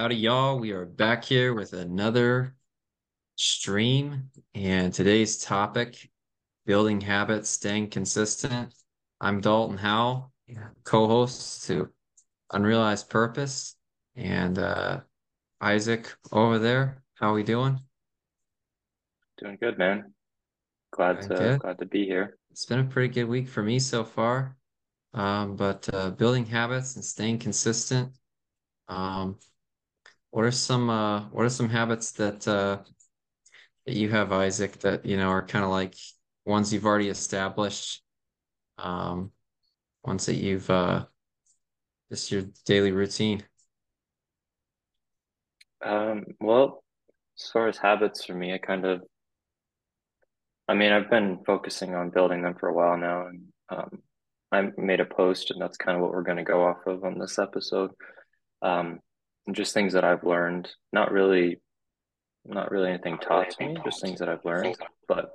Howdy, y'all. We are back here with another stream, and today's topic building habits, staying consistent. I'm Dalton Howell, co host to Unrealized Purpose, and uh, Isaac over there. How are we doing? Doing good, man. Glad Doing to good. glad to be here. It's been a pretty good week for me so far. Um, but uh, building habits and staying consistent. Um, what are some uh, what are some habits that uh, that you have, Isaac, that you know are kind of like ones you've already established, um, ones that you've uh, just your daily routine. Um, well, as far as habits for me, I kind of, I mean, I've been focusing on building them for a while now, and um, I made a post, and that's kind of what we're going to go off of on this episode. Um, just things that I've learned, not really, not really anything taught to me, just things that I've learned. But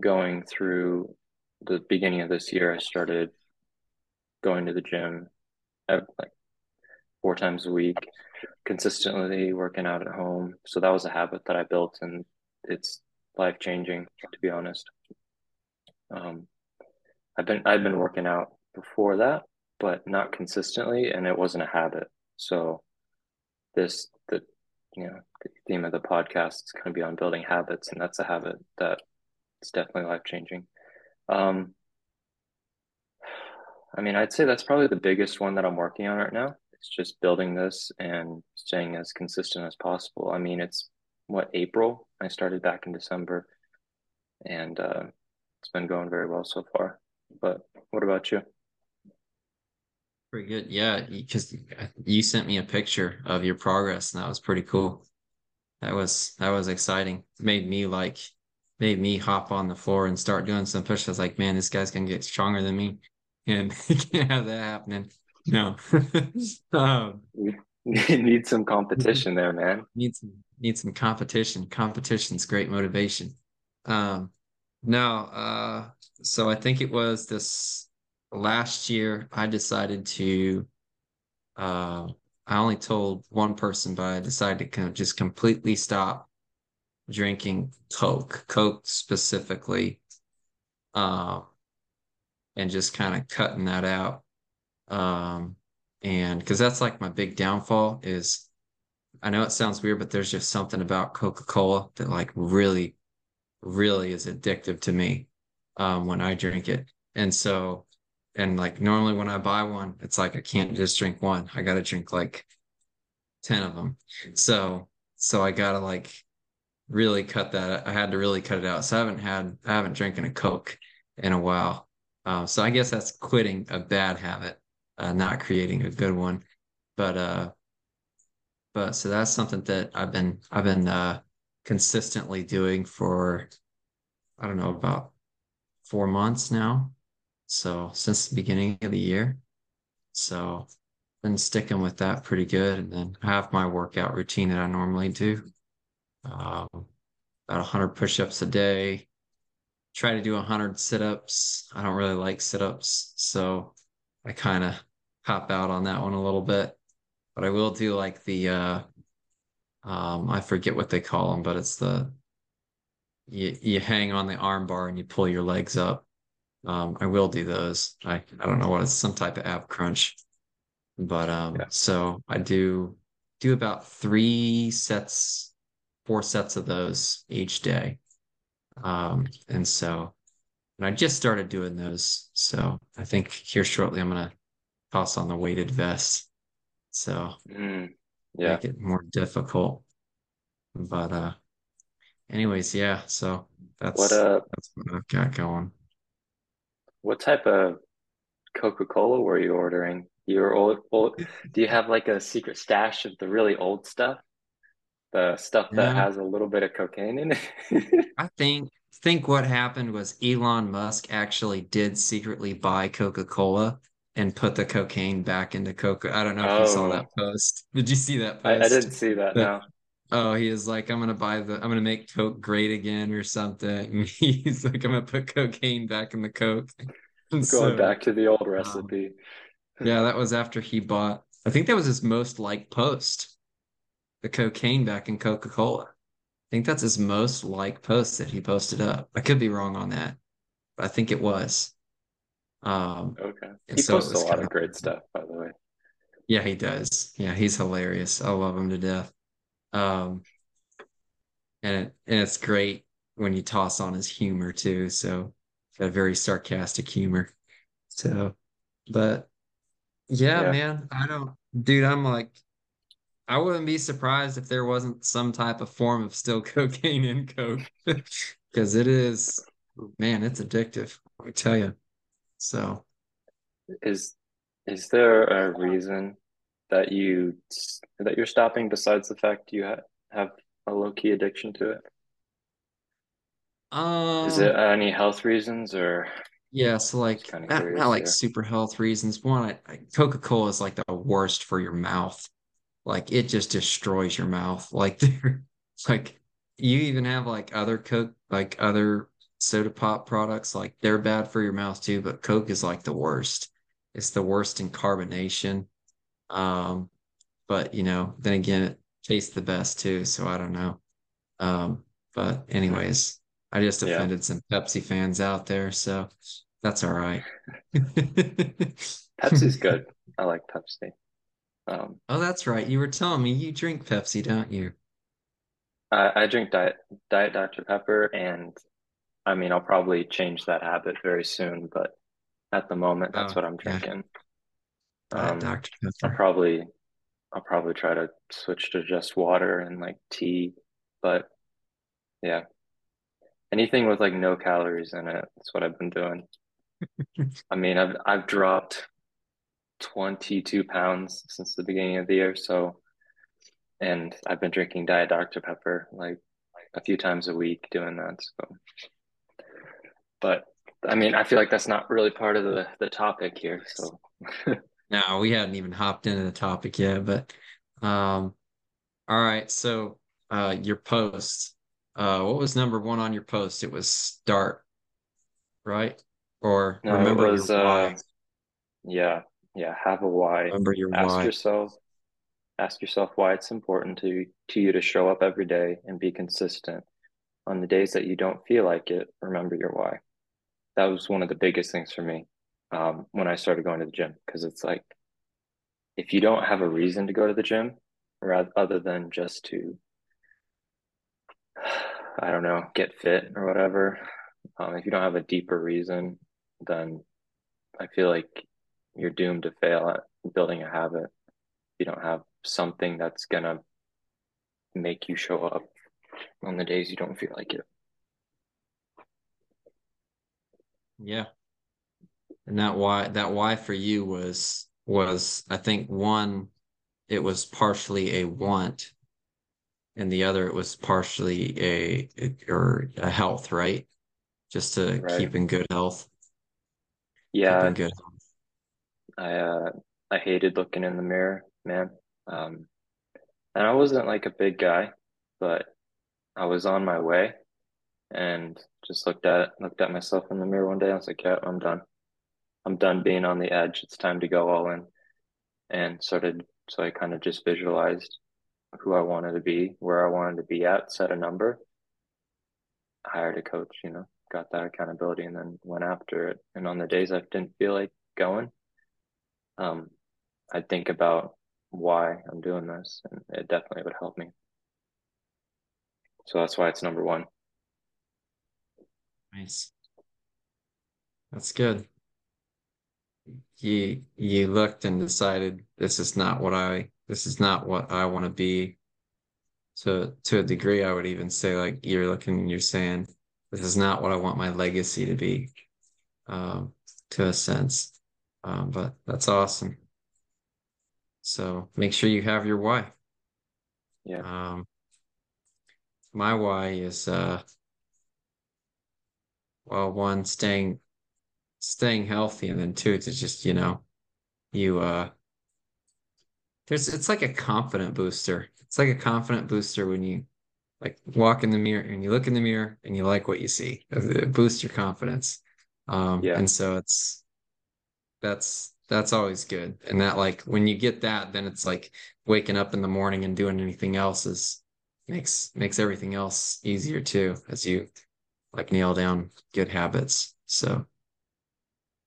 going through the beginning of this year, I started going to the gym uh, like four times a week, consistently working out at home. So that was a habit that I built, and it's life changing, to be honest. Um, I've been I've been working out before that, but not consistently, and it wasn't a habit. So this the you know the theme of the podcast is going to be on building habits, and that's a habit that it's definitely life changing. Um, I mean, I'd say that's probably the biggest one that I'm working on right now. It's just building this and staying as consistent as possible. I mean, it's what April. I started back in December, and uh, it's been going very well so far. But what about you? Pretty good. Yeah, because you sent me a picture of your progress, and that was pretty cool. That was that was exciting. It made me like made me hop on the floor and start doing some push-ups. Like, man, this guy's gonna get stronger than me, and you can't have that happening. No. um, need some competition there, man. Need some need some competition. Competition's great motivation. Um, no, uh, so I think it was this last year I decided to uh I only told one person, but I decided to kind of just completely stop drinking Coke, Coke specifically, uh, and just kind of cutting that out. Um, and because that's like my big downfall is I know it sounds weird, but there's just something about Coca-Cola that like really, really is addictive to me um, when I drink it. And so, and like normally when I buy one, it's like I can't just drink one. I got to drink like 10 of them. So, so I got to like really cut that. I had to really cut it out. So I haven't had, I haven't drinking a Coke in a while. Uh, so I guess that's quitting a bad habit, uh, not creating a good one. But, uh, but so that's something that I've been, I've been, uh, consistently doing for, I don't know, about four months now. So since the beginning of the year. So been sticking with that pretty good. And then have my workout routine that I normally do. Um, about 100 push-ups a day. Try to do 100 sit-ups. I don't really like sit-ups, so I kind of hop out on that one a little bit. But I will do like the uh um I forget what they call them, but it's the you you hang on the arm bar and you pull your legs up. Um, I will do those. I I don't know what it's some type of ab crunch, but um, Yeah. so I do do about three sets, four sets of those each day. Um, and so and I just started doing those. So I think here shortly I'm gonna toss on the weighted vest. So Mm, yeah. make it more difficult. But uh anyways, yeah, so What uh that's what I've got going. What type of Coca-Cola were you ordering? Your old, old do you have like a secret stash of the really old stuff? The stuff that Yeah, has a little bit of cocaine in it? I think think what happened was Elon Musk actually did secretly buy Coca-Cola and put the cocaine back into Coca. I don't know if you saw oh. that Oh, post. Did you see that I, I didn't see that. That No. Oh, he is like, I'm gonna buy the, I'm gonna make Coke great again or something. He's like, I'm gonna put cocaine back in the Coke. Going so, back to the old um, recipe. yeah, that was after he bought I think that was his most liked post, the cocaine back in Coca-Cola. I think that's his most liked post that he posted up. I could be wrong on that, but I think it was. Um, Okay. He so posts a lot of great stuff, by the way. yeah, he does. Yeah, he's hilarious. I love him to death. Um, and it, and it's great when you toss on his humor too. So got a very sarcastic humor. So, but yeah, Yeah. man, I don't, dude, I'm like, I wouldn't be surprised if there wasn't some type of form of still cocaine in Coke because it is, man, it's addictive. Me tell you. So, Is is there a reason that you that you're stopping besides the fact you ha have a low-key addiction to it? Is it um, any health reasons or Yeah, so like not, not like super health reasons. One, I, I, Coca-Cola is like the worst for your mouth. Like it just destroys your mouth. Like there, like you even have like other Coke, like other soda pop products, like they're bad for your mouth too, but Coke is like the worst. It's the worst in carbonation. Um, but you know, then again, it tastes the best too, so I don't know. Um, but anyways, I just Yeah, offended some Pepsi fans out there, so that's all right. Pepsi's good. I like Pepsi. Um, Oh, that's right. You were telling me you drink Pepsi, don't you? I, I drink Diet Diet Dr. Pepper, and I mean I'll probably change that habit very soon, but at the moment that's Oh, what I'm drinking. Diet Um, Dr. I'll probably I'll probably try to switch to just water and like tea, but yeah, anything with like no calories in it. That's what I've been doing. I mean, I've I've dropped 22 pounds since the beginning of the year, so and I've been drinking Diet Dr. Pepper like a few times a week doing that. So, but I mean, I feel like that's not really part of the the topic here. So, No, we hadn't even hopped into the topic yet, but um, all right. So, uh, your post, uh, what was number one on your post? It was start, right? Or no, remember your was uh why. yeah, yeah, have a why. Remember your Ask why. yourself ask yourself why it's important to to you to show up every day and be consistent. On the days that you don't feel like it, remember your why. That was one of the biggest things for me um, when I started going to the gym because it's like if you don't have a reason to go to the gym, rather other than just to, I don't know, get fit or whatever, um, if you don't have a deeper reason, then I feel like you're doomed to fail at building a habit. If you don't have something that's gonna make you show up on the days you don't feel like it. Yeah. And that why that why for you was was I think one, it was partially a want, and the other it was partially a or a health, right? Just to Right. keep in good health, Yeah, good health. I uh I hated looking in the mirror, man. Um, and I wasn't like a big guy, but I was on my way and just looked at looked at myself in the mirror one day. I was like, yeah, I'm done. I'm done being on the edge. It's time to go all in. And started, so I kind of just visualized who I wanted to be, where I wanted to be at, set a number, hired a coach, you know, got that accountability and then went after it. And on the days I didn't feel like going, um, I'd think about why I'm doing this and it definitely would help me. So that's why it's number one. Nice. That's good. You you looked and decided this is not what I this is not what I want to be. To to a degree, I would even say like you're looking and you're saying this is not what I want my legacy to be. Um, to a sense. Um, but that's awesome. So make sure you have your why. Yeah. Um, my why is uh well one staying staying healthy and then two to just, you know, you uh there's it's like a confident booster. It's like a confident booster when you like walk in the mirror and you look in the mirror and you like what you see. It boosts your confidence. Um, Yeah. and so it's that's that's always good. And that like when you get that, then it's like waking up in the morning and doing anything else is makes makes everything else easier too as you like nail down good habits. So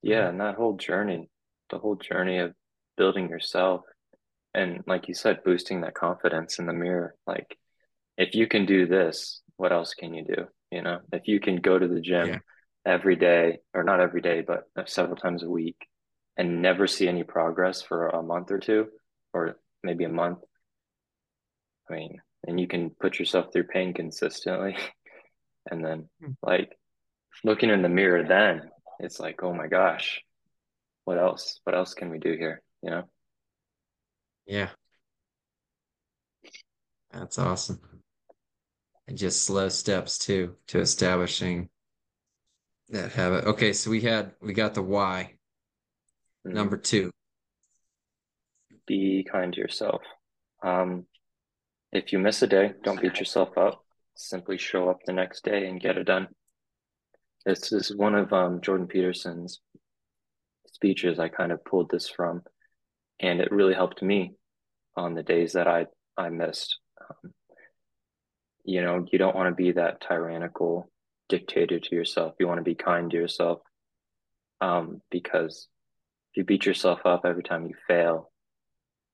Yeah, and that whole journey, the whole journey of building yourself and like you said, boosting that confidence in the mirror. Like if you can do this, what else can you do? You know, if you can go to the gym yeah. every day, or not every day, but several times a week and never see any progress for a month or two, or maybe a month. I mean, and you can put yourself through pain consistently. And then, Hmm. like, looking in the mirror, then it's like, oh my gosh, what else? What else can we do here? You know? Yeah. That's awesome. And just slow steps too to establishing that habit. Okay, so we had we got the why. Mhm. Number two. Be kind to yourself. Um, if you miss a day, don't beat yourself up. Simply show up the next day and get it done. This is one of um, Jordan Peterson's speeches. I kind of pulled this from, and it really helped me on the days that I I missed. Um, you know, you don't want to be that tyrannical dictator to yourself. You want to be kind to yourself, um, because if you beat yourself up every time you fail,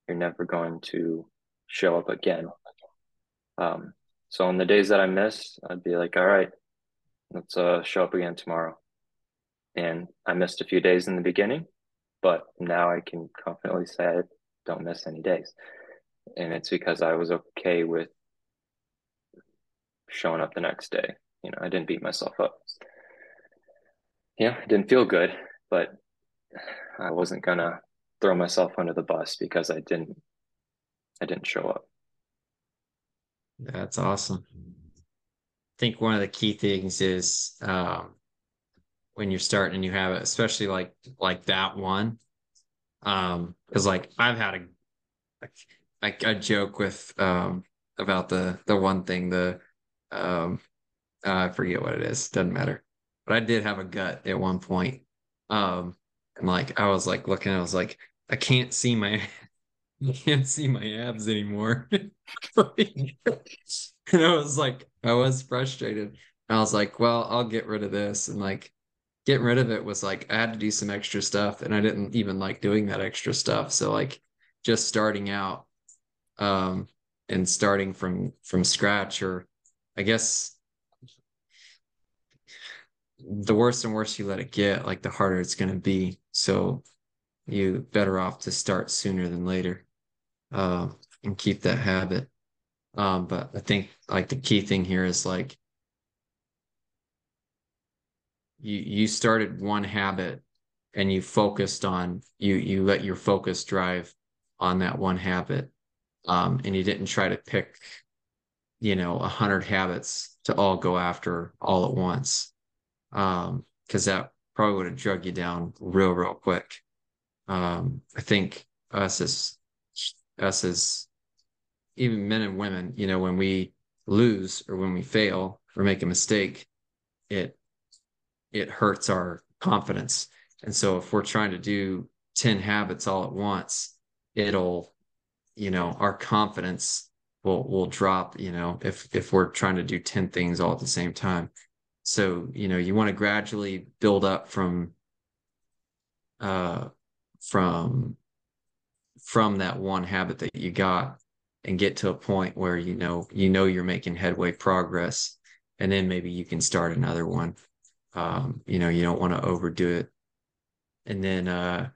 you're never going to show up again. Um, so on the days that I miss, I'd be like, all right, let's uh, show up again tomorrow. And I missed a few days in the beginning, but now I can confidently say I don't miss any days. And it's because I was okay with showing up the next day. You know, I didn't beat myself up. Yeah, it didn't feel good, but I wasn't gonna throw myself under the bus because I didn't I didn't show up. That's awesome. I think one of the key things is um, when you're starting a new habit, especially like like that one. Um, because like I've had a like I joke with um about the the one thing, the um I forget what it is, doesn't matter. But I did have a gut at one point. Um, and like I was like looking, I was like, I can't see my I can't see my abs anymore. and I was like, I was frustrated. I was like, well, I'll get rid of this. And like getting rid of it was like I had to do some extra stuff and I didn't even like doing that extra stuff. So like just starting out um and starting from from scratch or I guess the worse and worse you let it get, like the harder it's going to be. So you better off to start sooner than later uh, and keep that habit. Um, but I think like the key thing here is like you you started one habit and you focused on you you let your focus drive on that one habit um, and you didn't try to pick you know a hundred habits to all go after all at once. Um because that probably would have drug you down real real quick. Um i think us as us as even men and women you know when we lose or when we fail or make a mistake it it hurts our confidence. And so if we're trying to do 10 habits all at once it'll you know our confidence will will drop you know if if we're trying to do 10 things all at the same time. So you know you want to gradually build up from uh from from that one habit that you got and get to a point where you know you know you're making headway progress and then maybe you can start another one. Um you know you don't want to overdo it. And then uh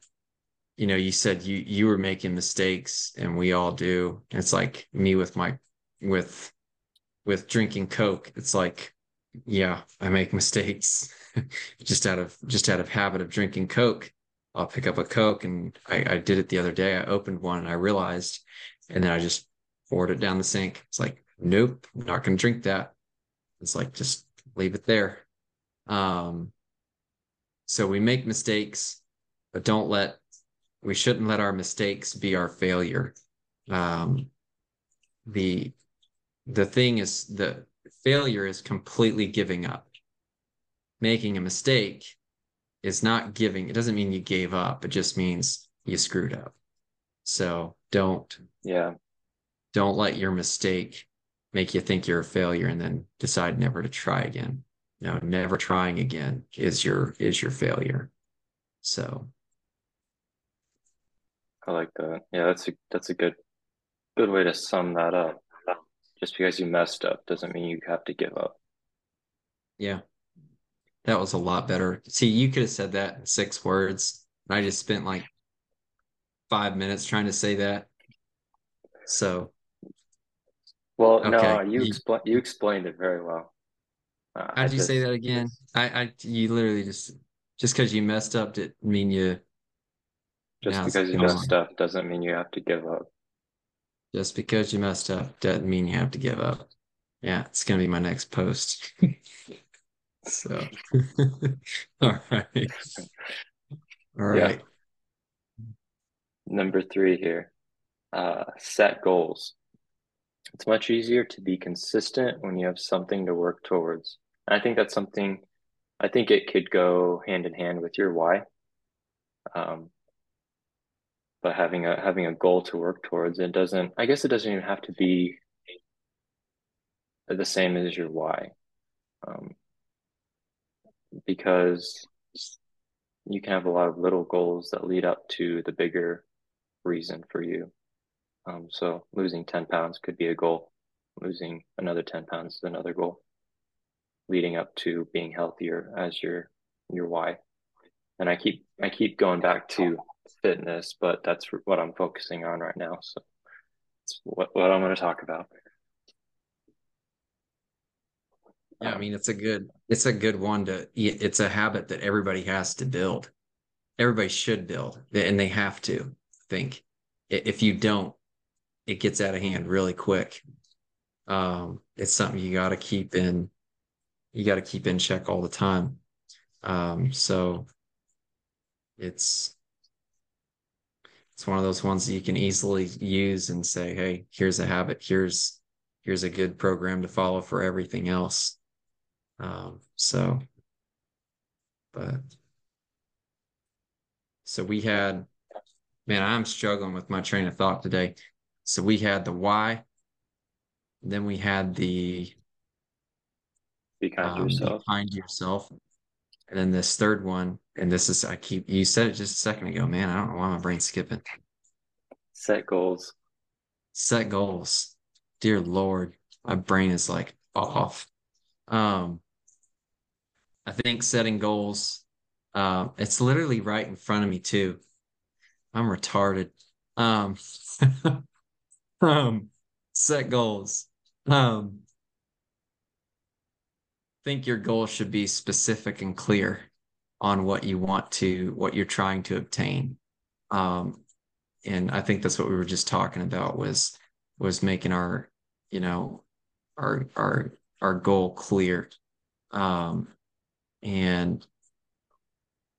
you know you said you you were making mistakes and we all do. It's like me with my with with drinking coke it's like yeah i make mistakes. Just out of just out of habit of drinking coke i'll pick up a coke and I, I did it the other day. I opened one and i realized and then i just poured it down the sink it's like nope i'm not going to drink that it's like just leave it there um so we make mistakes but don't let we shouldn't let our mistakes be our failure um the the thing is the failure is completely giving up making a mistake is not giving. It doesn't mean you gave up. It just means you screwed up. So don't Yeah. Don't let your mistake make you think you're a failure and then decide never to try again. No, never trying again is your is your failure. So I like that. Yeah, that's a that's a good good way to sum that up. Just because you messed up doesn't mean you have to give up. yeah, that was a lot better. See, you could have said that in six words. I just spent like five minutes trying to say that. So Well, no, okay. you You, explain you explained it very well. Uh, how'd you say that again? I, I you literally just just because you messed up didn't mean you just because you messed gone. up doesn't mean you have to give up. Just because you messed up doesn't mean you have to give up. Yeah, it's gonna be my next post. So, all right, all right. Yeah. Number three here. Uh, set goals. It's much easier to be consistent when you have something to work towards. I think that's something, I think it could go hand in hand with your why. Um, but having a having a goal to work towards, it doesn't, I guess it doesn't even have to be the same as your why. Um, because you can have a lot of little goals that lead up to the bigger reason for you. Um, so losing 10 pounds could be a goal. Losing another 10 pounds is another goal, leading up to being healthier as your your why. And I keep I keep going back to fitness, but that's what I'm focusing on right now. So it's what, what I'm going to talk about. Yeah, I mean it's a good it's a good one to it's a habit that everybody has to build. Everybody should build, and they have to think. If you don't, it gets out of hand really quick. Um, it's something you got to keep in you got to keep in check all the time. Um, so it's it's one of those ones that you can easily use and say, hey, here's a habit, here's here's a good program to follow for everything else. Um, so, but so we had, man, I'm struggling with my train of thought today. So we had the why, then we had the be kind to um, be yourself. kind to yourself, and then this third one, and this is I keep you said it just a second ago, man. I don't know why my brain's skipping. Set goals. Set goals. Dear Lord, my brain is like off. Um, I think setting goals, um, it's literally right in front of me too. I'm retarded. Um, um, set goals. Um, think your goal should be specific and clear on what you want to, what you're trying to obtain. Um, and I think that's what we were just talking about was was making our, you know, our our our goal clear. Um, and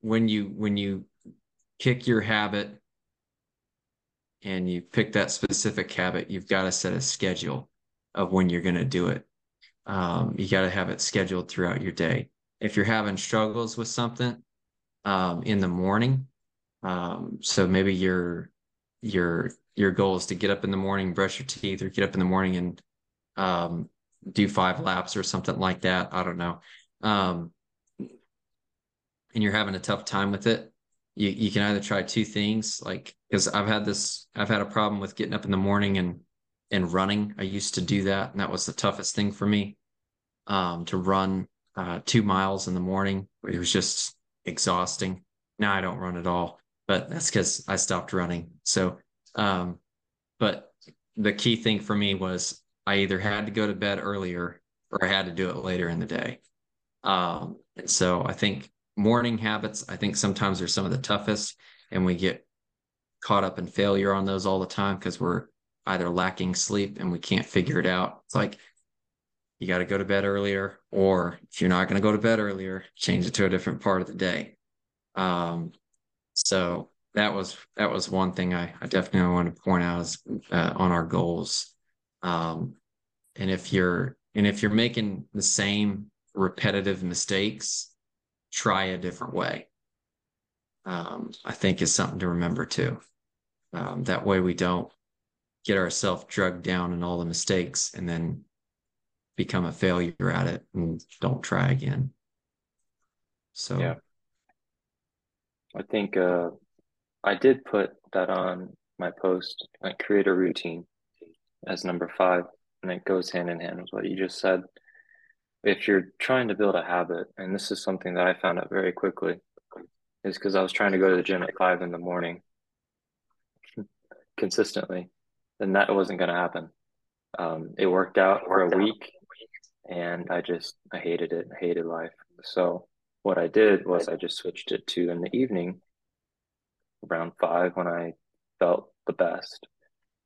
when you when you kick your habit and you pick that specific habit, you've got to set a schedule of when you're going to do it. Um, you got to have it scheduled throughout your day. If you're having struggles with something um, in the morning, um, so maybe your your your goal is to get up in the morning, brush your teeth, or get up in the morning and um, do five laps or something like that. I don't know. Um, and you're having a tough time with it, you you can either try two things, like because I've had this, I've had a problem with getting up in the morning and and running. I used to do that, and that was the toughest thing for me. Um, to run uh, two miles in the morning, it was just exhausting. Now I don't run at all, but that's because I stopped running. So, um, but the key thing for me was I either had to go to bed earlier or I had to do it later in the day. Um, and so I think morning habits, I think sometimes are some of the toughest, and we get caught up in failure on those all the time because we're either lacking sleep and we can't figure it out. It's like you got to go to bed earlier, or if you're not going to go to bed earlier, change it to a different part of the day. Um, so that was that was one thing I, I definitely want to point out is uh, on our goals. Um, and if you're and if you're making the same repetitive mistakes, try a different way. um, I think is something to remember too. Um, that way we don't get ourselves drugged down in all the mistakes and then become a failure at it and don't try again. So Yeah. I think uh, I did put that on my post, like create a routine as number five, and it goes hand in hand with what you just said. If you're trying to build a habit, and this is something that I found out very quickly, is because I was trying to go to the gym at five in the morning consistently, then that wasn't going to happen. Um, it worked out for a week, and I just I hated it. I hated life. So what I did was I just switched it to in the evening around five when I felt the best.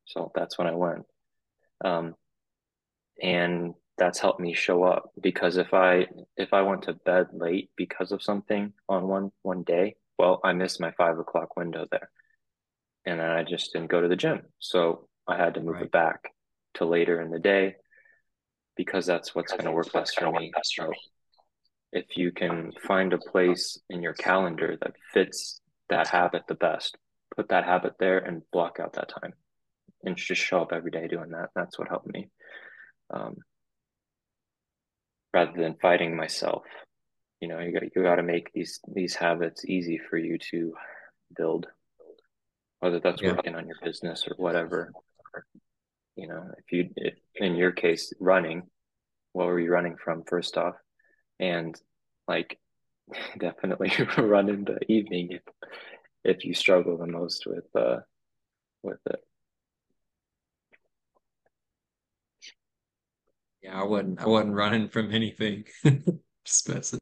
So that's when I went. Um, and that's helped me show up because if I if I went to bed late because of something on one one day, well, I missed my five o'clock window there. And then I just didn't go to the gym. So I had to move right. it back to later in the day because that's what's going to work best for me. So if you can find a place in your calendar that fits that habit the best, put that habit there and block out that time and just show up every day doing that. That's what helped me. Um, rather than fighting myself, you know, you got you got to make these these habits easy for you to build, whether that's yeah. working on your business or whatever. You know, if you if in your case running, what were you running from first off? And like definitely run in the evening if, if you struggle the most with uh with it. Yeah, I wasn't I wasn't running from anything. Just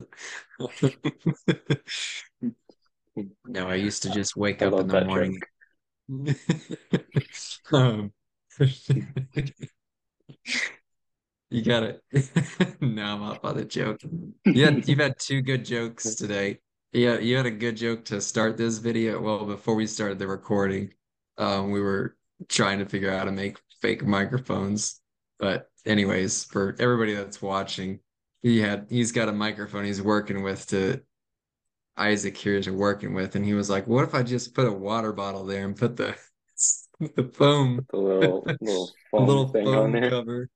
no, I used to just wake I up in the morning. um, you got it. no, I'm off by the joke. Yeah, you've had two good jokes today. Yeah, you had a good joke to start this video. Well, before we started the recording, um, we were trying to figure out how to make fake microphones. But anyways, for everybody that's watching, he had he's got a microphone he's working with to Isaac here is working with, and he was like, "What if I just put a water bottle there and put the the foam, the little little foam, little foam cover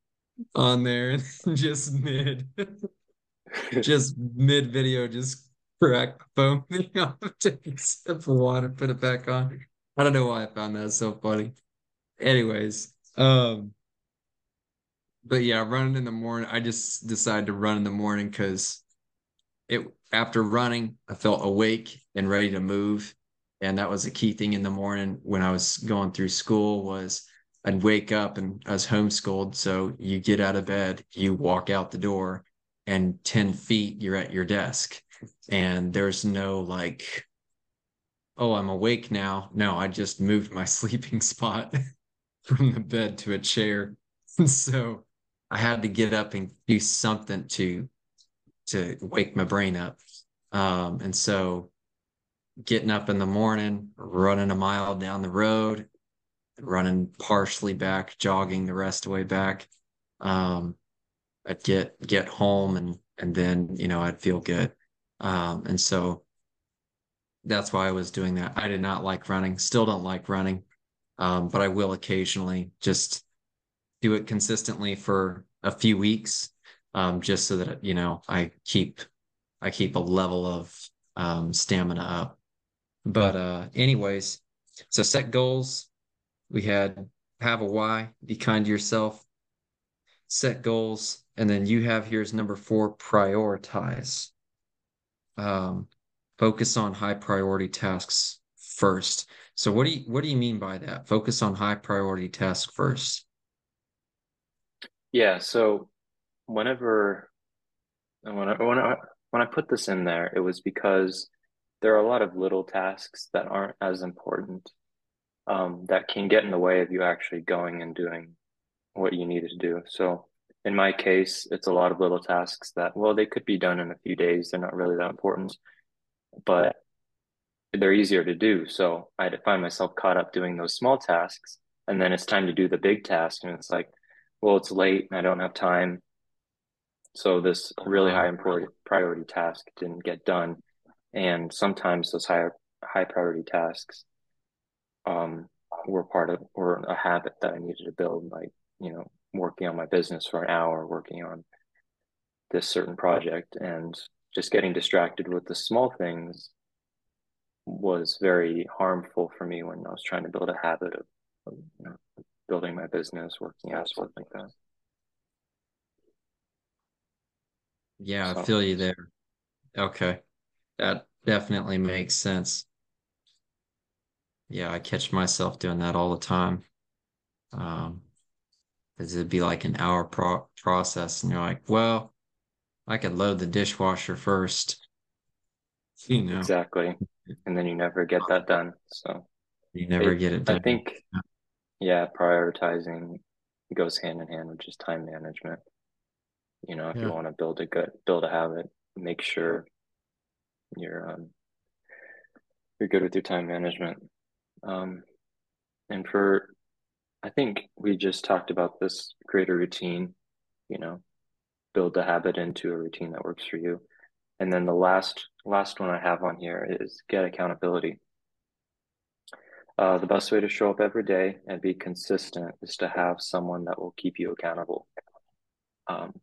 on there, and just mid, just mid video, just crack the foam thing off, take a sip of water, put it back on. I don't know why I found that so funny. Anyways, um, but yeah, running in the morning, I just decided to run in the morning because it after running, I felt awake and ready to move. And that was a key thing in the morning when I was going through school was I'd wake up and I was homeschooled. So you get out of bed, you walk out the door, and 10 feet, you're at your desk. And there's no like, oh, I'm awake now. No, I just moved my sleeping spot from the bed to a chair. so I had to get up and do something to to wake my brain up. Um, and so getting up in the morning, running a mile down the road, running partially back, jogging the rest of the way back. Um, I'd get get home and and then you know I'd feel good. Um, and so that's why I was doing that. I did not like running, still don't like running, um, but I will occasionally just do it consistently for a few weeks um, just so that you know I keep I keep a level of um, stamina up. But uh, anyways, so set goals. We had have a why, be kind to yourself, set goals, and then you have here's number four, prioritize. Um, focus on high priority tasks first. So what do you what do you mean by that? Focus on high priority tasks first. Yeah, so whenever when I, when I when I put this in there, it was because there are a lot of little tasks that aren't as important um, that can get in the way of you actually going and doing what you needed to do. So in my case, it's a lot of little tasks that well they could be done in a few days. They're not really that important, but they're easier to do. So I find myself caught up doing those small tasks, and then it's time to do the big task, and it's like, well, it's late and I don't have time so this really high important priority task didn't get done. And sometimes those higher high priority tasks um, were part of or a habit that I needed to build, like you know, working on my business for an hour, working on this certain project, and just getting distracted with the small things was very harmful for me when I was trying to build a habit of, of you know, building my business, working out, stuff like that. Yeah, so. I feel you there. Okay. That definitely makes sense. Yeah, I catch myself doing that all the time. Um, because it'd be like an hour pro- process, and you're like, well, I could load the dishwasher first. You know. Exactly. And then you never get that done. So you never it, get it done. I think yeah, prioritizing goes hand in hand with just time management. You know, if yeah. you want to build a good build a habit, make sure you're um you're good with your time management. Um and for I think we just talked about this create a routine, you know, build a habit into a routine that works for you. And then the last last one I have on here is get accountability. Uh, the best way to show up every day and be consistent is to have someone that will keep you accountable. Um,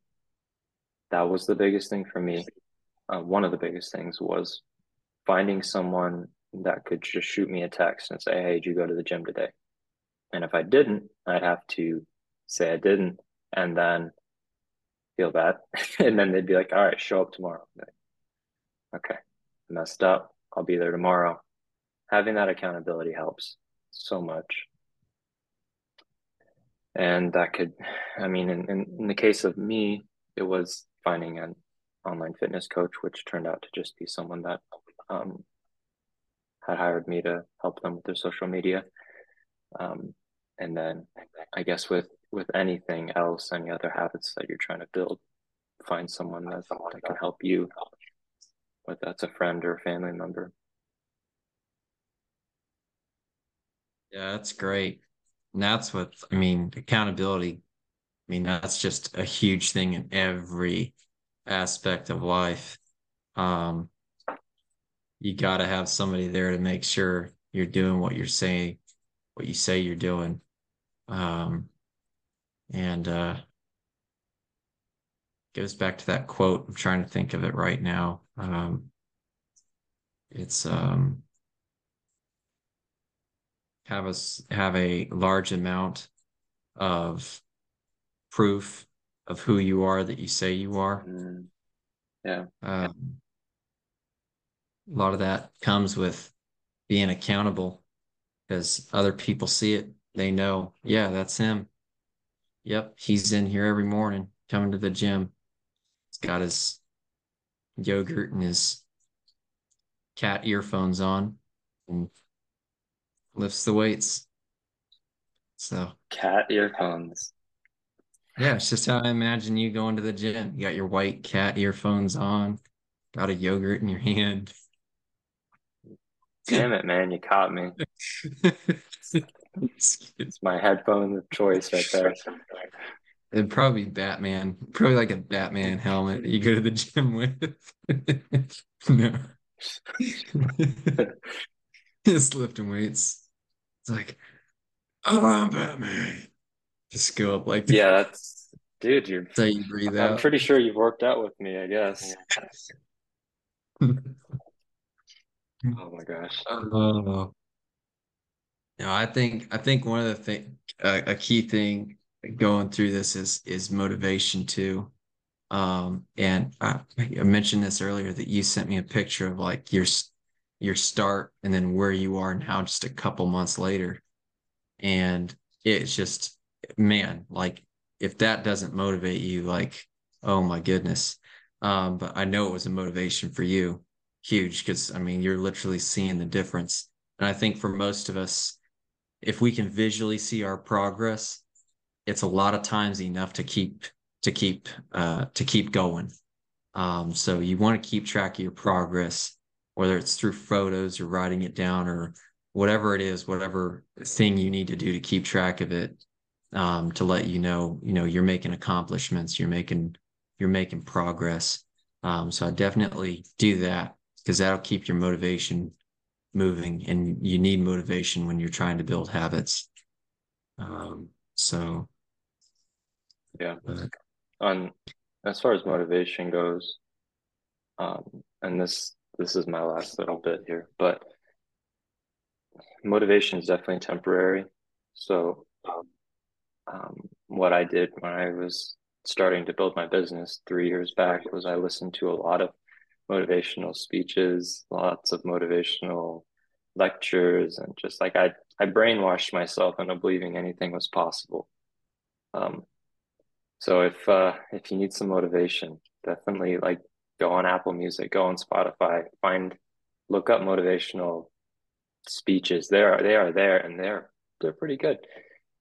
that was the biggest thing for me. Uh, one of the biggest things was finding someone that could just shoot me a text and say, Hey, did you go to the gym today? And if I didn't, I'd have to say I didn't and then feel bad. and then they'd be like, All right, show up tomorrow. Like, okay, messed up. I'll be there tomorrow having that accountability helps so much. And that could, I mean, in, in, in the case of me, it was finding an online fitness coach, which turned out to just be someone that um, had hired me to help them with their social media. Um, and then I guess with, with anything else, any other habits that you're trying to build, find someone that, that can help you, whether that's a friend or a family member. Yeah, that's great. And that's what I mean, accountability. I mean, that's just a huge thing in every aspect of life. Um, you got to have somebody there to make sure you're doing what you're saying, what you say you're doing. Um, and uh, goes back to that quote. I'm trying to think of it right now. Um, it's um, have us have a large amount of proof of who you are that you say you are. Mm. Yeah. Um, a lot of that comes with being accountable because other people see it. They know, yeah, that's him. Yep, he's in here every morning coming to the gym. He's got his yogurt and his cat earphones on and lifts the weights. So cat earphones. Yeah, it's just how I imagine you going to the gym. You got your white cat earphones on, got a yogurt in your hand. Damn it, man, you caught me. it's my headphone of choice right there. It'd probably be Batman, probably like a Batman helmet that you go to the gym with. no. Just lifting weights. It's like, oh, I'm Batman. Just go up like Yeah, that's dude, you're so you breathe I'm out. pretty sure you've worked out with me, I guess. oh my gosh. Oh. No, I think I think one of the thing uh, a key thing going through this is is motivation too. Um, and I, I mentioned this earlier that you sent me a picture of like your your start and then where you are now just a couple months later. And it's just, man, like if that doesn't motivate you, like, oh my goodness. Um, but I know it was a motivation for you, huge, because I mean, you're literally seeing the difference. And I think for most of us, if we can visually see our progress, it's a lot of times enough to keep to keep uh to keep going. Um, so you want to keep track of your progress whether it's through photos or writing it down or whatever it is, whatever thing you need to do to keep track of it, um, to let you know, you know, you're making accomplishments, you're making, you're making progress. Um, so I definitely do that because that'll keep your motivation moving and you need motivation when you're trying to build habits. Um, so yeah. But, On as far as motivation goes, um, and this this is my last little bit here, but motivation is definitely temporary. So, um, um, what I did when I was starting to build my business three years back was I listened to a lot of motivational speeches, lots of motivational lectures, and just like I, I brainwashed myself into believing anything was possible. Um, so if uh, if you need some motivation, definitely like go on Apple Music, go on Spotify, find, look up motivational speeches. They are they are there, and they're they're pretty good.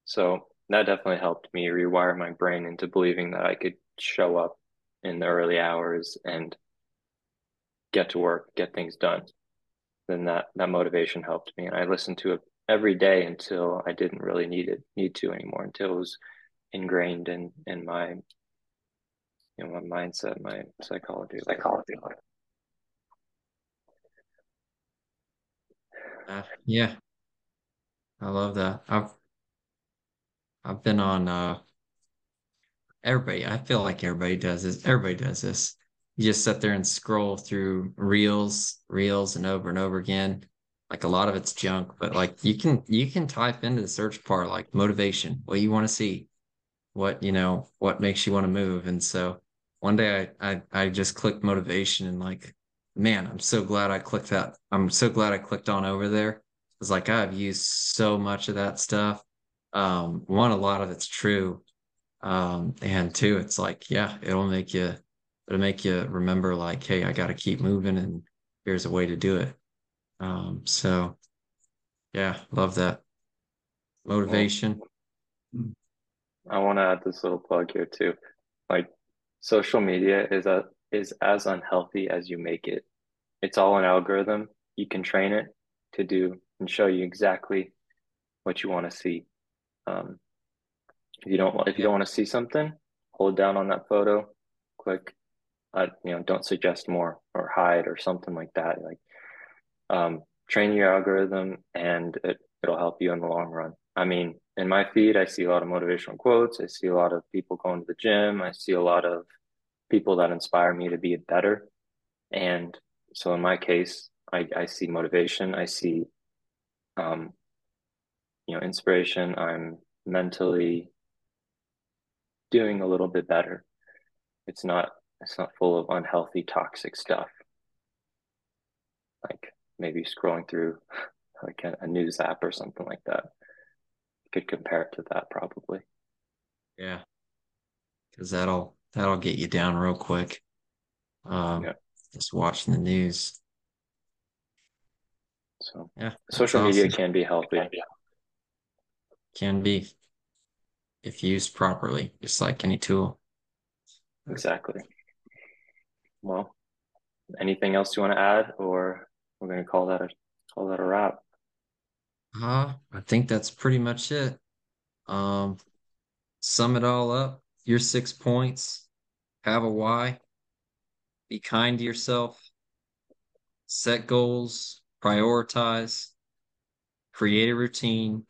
So that definitely helped me rewire my brain into believing that I could show up in the early hours and get to work, get things done. Then that that motivation helped me, and I listened to it every day until I didn't really need it need to anymore. Until it was ingrained in in my you know my mindset, my psychology, psychology. Uh, yeah, I love that. I've I've been on uh everybody. I feel like everybody does this. Everybody does this. You just sit there and scroll through reels, reels, and over and over again. Like a lot of it's junk, but like you can you can type into the search bar like motivation, what you want to see, what you know, what makes you want to move. And so one day I I I just clicked motivation and like, man, I'm so glad I clicked that. I'm so glad I clicked on over there. It's like I've used so much of that stuff um, one, a lot of it's true. Um, and two, it's like, yeah, it'll make you, it'll make you remember like, hey, I got to keep moving and here's a way to do it. Um, so yeah, love that motivation. I want to add this little plug here too. Like social media is a is as unhealthy as you make it. It's all an algorithm. You can train it to do and show you exactly what you want to see. Um, if you don't if you don't want to see something, hold down on that photo, click. Uh, you know, don't suggest more or hide or something like that. Like, um, train your algorithm, and it it'll help you in the long run. I mean, in my feed, I see a lot of motivational quotes. I see a lot of people going to the gym. I see a lot of people that inspire me to be better. And so in my case, I, I see motivation. I see um, you know, inspiration. I'm mentally doing a little bit better. It's not it's not full of unhealthy toxic stuff. Like maybe scrolling through like a, a news app or something like that. You could compare it to that probably. Yeah. Cause that'll that'll get you down real quick. Um yeah. just watching the news. So yeah, social awesome. media can be healthy can be if used properly, just like any tool. Exactly. Well, anything else you want to add, or we're going to call that a call that a wrap? Uh, I think that's pretty much it. Um, sum it all up. Your six points. Have a why. Be kind to yourself. Set goals. Prioritize. Create a routine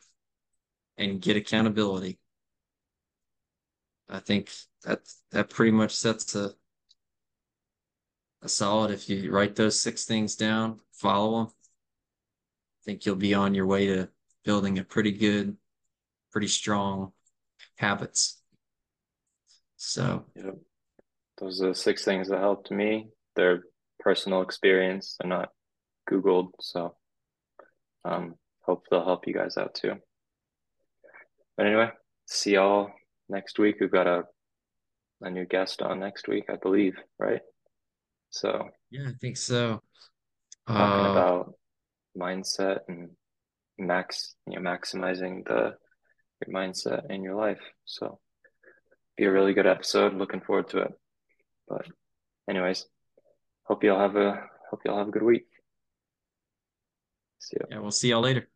and get accountability. I think that that pretty much sets a a solid. If you write those six things down, follow them, I think you'll be on your way to building a pretty good, pretty strong habits. So, yep. those are the six things that helped me. They're personal experience. They're not Googled. So, um, hope they'll help you guys out too. But anyway, see y'all next week. We've got a a new guest on next week, I believe, right? So yeah, I think so. Talking uh, about mindset and max, you know, maximizing the your mindset in your life. So be a really good episode. Looking forward to it. But anyways, hope y'all have a hope y'all have a good week. See you. Yeah, we'll see y'all later.